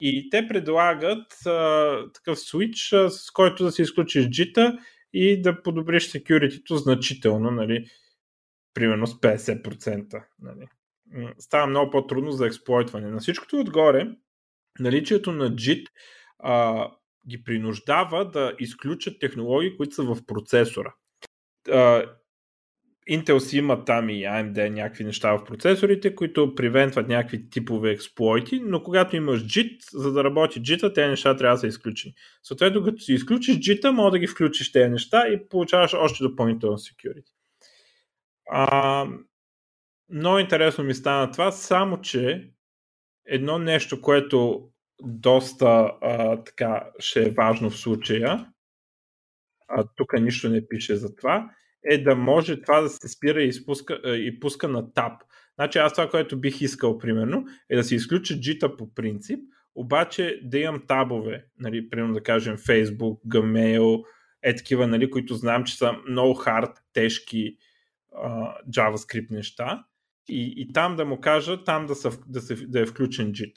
И те предлагат а, такъв switch, с който да се изключиш джита и да подобриш security значително. Нали примерно с 50%. Нали. Става много по-трудно за експлойтване. На всичкото отгоре, наличието на JIT а, ги принуждава да изключат технологии, които са в процесора. А, Intel си има там и AMD някакви неща в процесорите, които привентват някакви типове експлойти, но когато имаш JIT, за да работи JIT, тези неща трябва да са изключени. Съответно, като си изключиш JIT, може да ги включиш тези неща и получаваш още допълнително security. А, много интересно ми стана това, само че едно нещо, което доста а, така ще е важно в случая, а тук нищо не пише за това, е да може това да се спира и, изпуска, и пуска на тап. Значи аз това, което бих искал, примерно, е да се изключи джита по принцип, обаче да имам табове, нали, примерно да кажем Facebook, Gmail, е такива, нали, които знам, че са много хард, тежки, uh, JavaScript неща и, и там да му кажа, там да, са, да, се, да е включен JIT.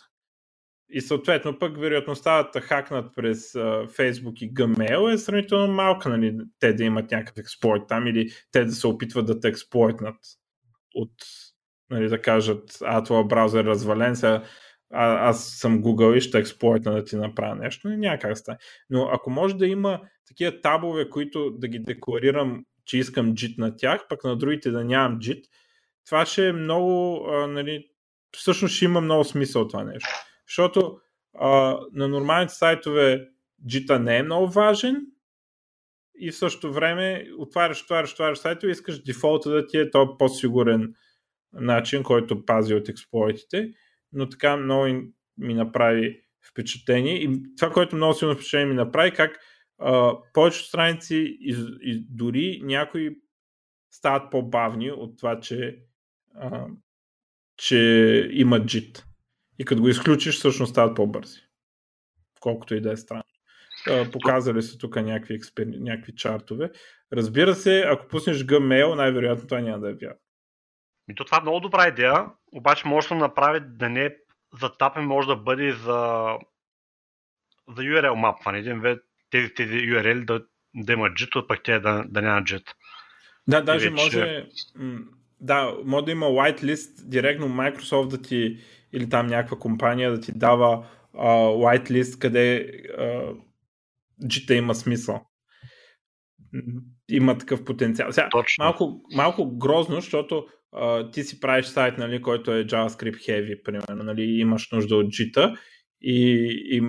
И съответно пък вероятността да хакнат през uh, Facebook и Gmail е сравнително малка, нали, те да имат някакъв експлойт там или те да се опитват да те експлойтнат от, нали, да кажат, а, това браузър е развален, сега а, аз съм Google и ще експлойтна да ти направя нещо, няма как стане. Но ако може да има такива табове, които да ги декларирам че искам JIT на тях, пък на другите да нямам JIT, това ще е много, а, нали, всъщност ще има много смисъл това нещо. Защото а, на нормалните сайтове JIT не е много важен и в същото време отваряш, отваряш, отваряш сайта и искаш дефолта да ти е то по-сигурен начин, който пази от експлойтите, но така много ми направи впечатление и това, което много силно впечатление ми направи, как повечето страници и, и дори някои стават по-бавни от това, че, а, че има JIT. И като го изключиш, всъщност стават по-бързи. Колкото и да е странно. Показали са тук някакви, експер... някакви чартове. Разбира се, ако пуснеш Gmail, най-вероятно това няма да е вярно. И то това е много добра идея, обаче може да направи да не за тапе може да бъде за, за URL мапване. Един вид тези, тези URL да, да имат JIT, пък те да, да нямат JIT. Да, даже вече... може, да, може да има whitelist директно Microsoft да ти или там някаква компания да ти дава uh, whitelist, къде uh, JIT има смисъл. Има такъв потенциал. Сега, малко, малко грозно, защото uh, ти си правиш сайт, нали, който е JavaScript heavy, примерно, нали, имаш нужда от JIT и, и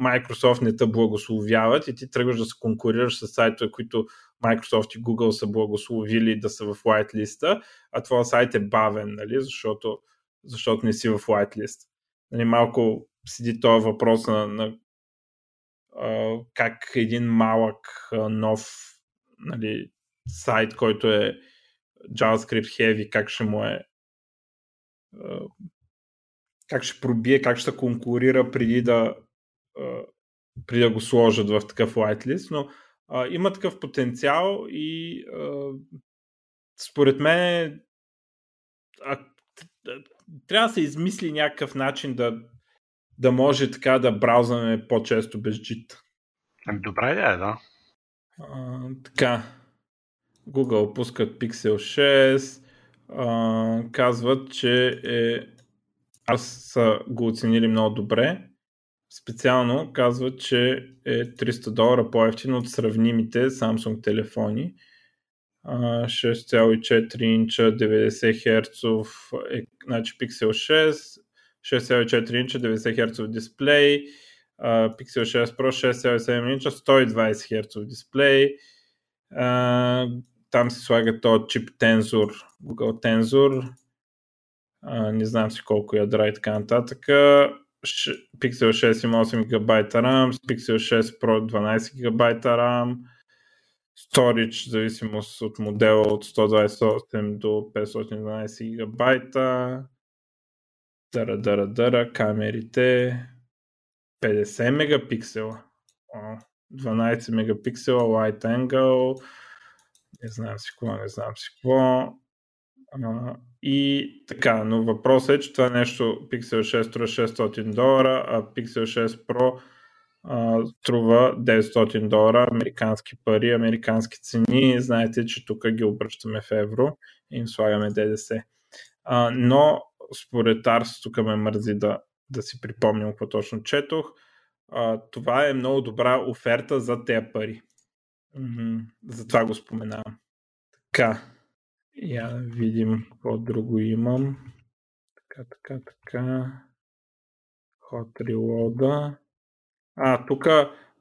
Microsoft не те благословяват и ти тръгваш да се конкурираш с сайтове, които Microsoft и Google са благословили да са в whitelist а твоя сайт е бавен, нали, защото, защото не си в whitelist. Нали, малко седи този въпрос на, на а, как един малък а, нов нали, сайт, който е JavaScript heavy, как ще му е а, как ще пробие, как ще конкурира преди да, преди да го сложат в такъв whitelist, но а, има такъв потенциал и а, според мен а, трябва да се измисли някакъв начин да, да може така да браузваме по-често без JIT. Ами добра идея, да. А, така. Google пускат Pixel 6. А, казват, че е... аз са го оценили много добре. Специално казват, че е 300 долара по-ефтино от сравнимите Samsung телефони. 6,4 инча, 90 Hz, е, значи Pixel 6, 6,4 инча, 90 Hz дисплей, Pixel 6 Pro 6,7 инча, 120 Hz дисплей. Там се слага този чип Tensor, Google Tensor. Не знам си колко ядра и така нататък. Pixel 6 има 8 ГБ RAM, Pixel 6 Pro 12 ГБ RAM, Storage, зависимост от модела от 128 до 512 ГБ. Дара, дара, дара, камерите 50 мегапиксела. 12 мегапиксела, wide angle, не знам си какво, не знам си какво. И така, но въпросът е, че това нещо Pixel 6 струва 600 долара, а Pixel 6 Pro а, струва 900 долара, американски пари, американски цени. Знаете, че тук ги обръщаме в евро и им слагаме ДДС. А, но според Арс, тук ме мързи да, да си припомням какво точно четох, а, това е много добра оферта за тези пари. М-м, затова го споменавам. Така, я видим какво друго имам. Така, така, така. Hot Reload. А, тук,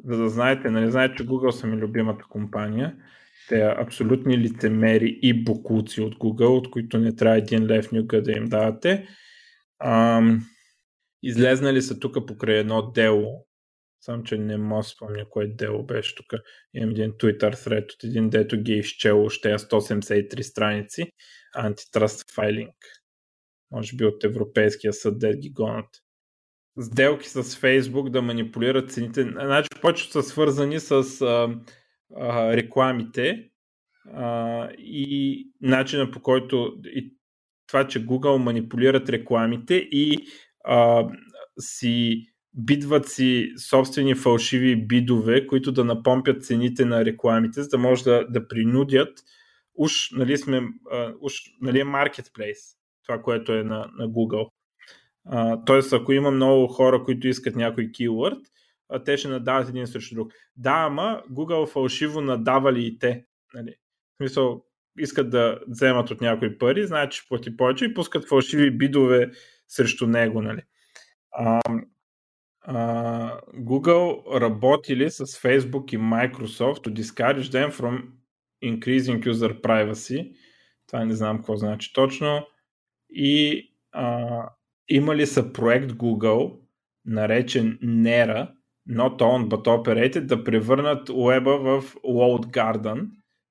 за да знаете, нали знаете, че Google са ми любимата компания. Те абсолютни лицемери и бокуци от Google, от които не трябва един лев нюка да им давате. Ам, излезнали са тук покрай едно дело, само че не мога спомня кое дело беше тук. Имам един Twitter thread от един дето ги е изчел още 183 страници антитраст файлинг. Може би от Европейския съд да ги гонат. Сделки с Facebook да манипулират цените. Значи повечето са свързани с а, а, рекламите а, и начина по който и това, че Google манипулират рекламите и а, си бидват си собствени фалшиви бидове, които да напомпят цените на рекламите, за да може да, да принудят уж, нали, сме, уж, нали е маркетплейс, това, което е на, на Google. А, тоест, ако има много хора, които искат някой keyword, а, те ще надават един срещу друг. Да, ама Google фалшиво надавали и те. Нали. В смисъл, искат да вземат от някои пари, значи че плати повече и пускат фалшиви бидове срещу него. Нали. А, а, Google работили с Facebook и Microsoft to discourage them from increasing user privacy. Това не знам какво значи точно. И а, имали са проект Google, наречен NERA, Not Owned But Operated, да превърнат уеба в Walled Garden,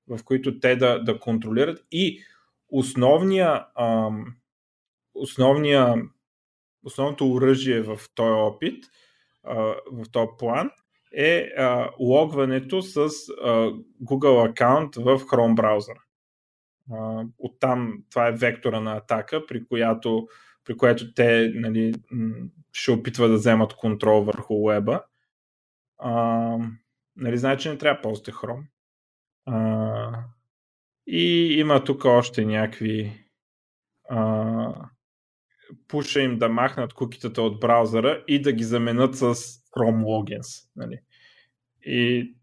в които те да, да контролират и основния, ам, основния, основното оръжие в този опит, в този план, е а, логването с а, Google аккаунт в Chrome браузър. А, оттам това е вектора на атака, при която при което те нали, ще опитват да вземат контрол върху веба. А, нали, значи, не трябва да ползвате Chrome. А, и има тук още някакви а, пуша им да махнат кукитата от браузъра и да ги заменят с Chrome Logins. Нали. И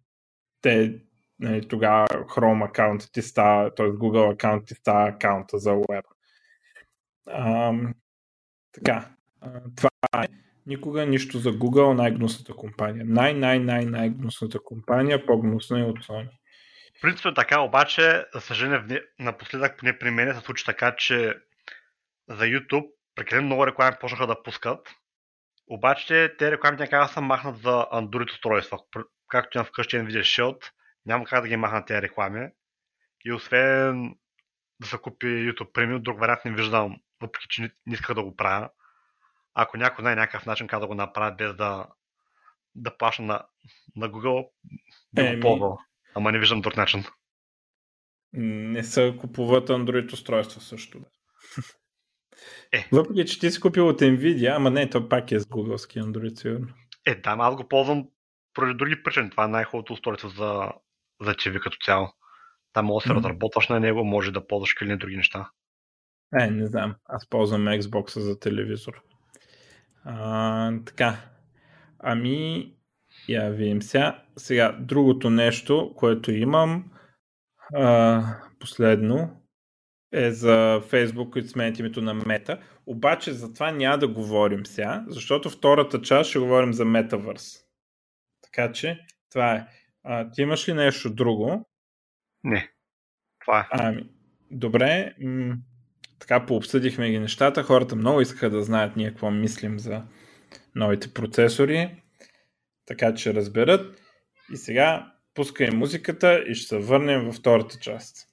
те нали, тогава Chrome аккаунтът ти става, т.е. Google аккаунт ти става аккаунта за web. А, така, това е. Никога нищо за Google, най-гнусната компания. Най-най-най-най-гнусната компания, по-гнусна е от Sony. Принципно е така, обаче, за съжаление, напоследък поне при мен се случи така, че за YouTube прекалено много реклами почнаха да пускат. Обаче те реклами някак са махнат за Android устройства. Както имам вкъщи Nvidia Shield, няма как да ги махнат тези реклами. И освен да се купи YouTube Premium, друг вариант не виждам, въпреки че не, исках да го правя. Ако някой знае някакъв начин как да го направят без да, да плаща на, на Google, би го ползвал. Ама не виждам друг начин. Не са купуват Android устройства също. Е. Въпреки, че ти си купил от Nvidia, ама не, то пак е с Google Android, сигурно. Е, да, аз го ползвам поради други причини. Това е най-хубавото устройство за, за TV като цяло. Там може да се mm-hmm. разработваш на него, може да ползваш или други неща. Е, не знам. Аз ползвам Xbox за телевизор. А, така. Ами, я видим сега. Сега, другото нещо, което имам а, последно е за Facebook, които сменят името на Мета. Обаче за това няма да говорим сега, защото втората част ще говорим за Metaverse. Така че, това е. А, ти имаш ли нещо друго? Не. Това е. Ами, добре. М- така пообсъдихме ги нещата. Хората много искаха да знаят ние какво мислим за новите процесори. Така че разберат. И сега пускай музиката и ще се върнем във втората част.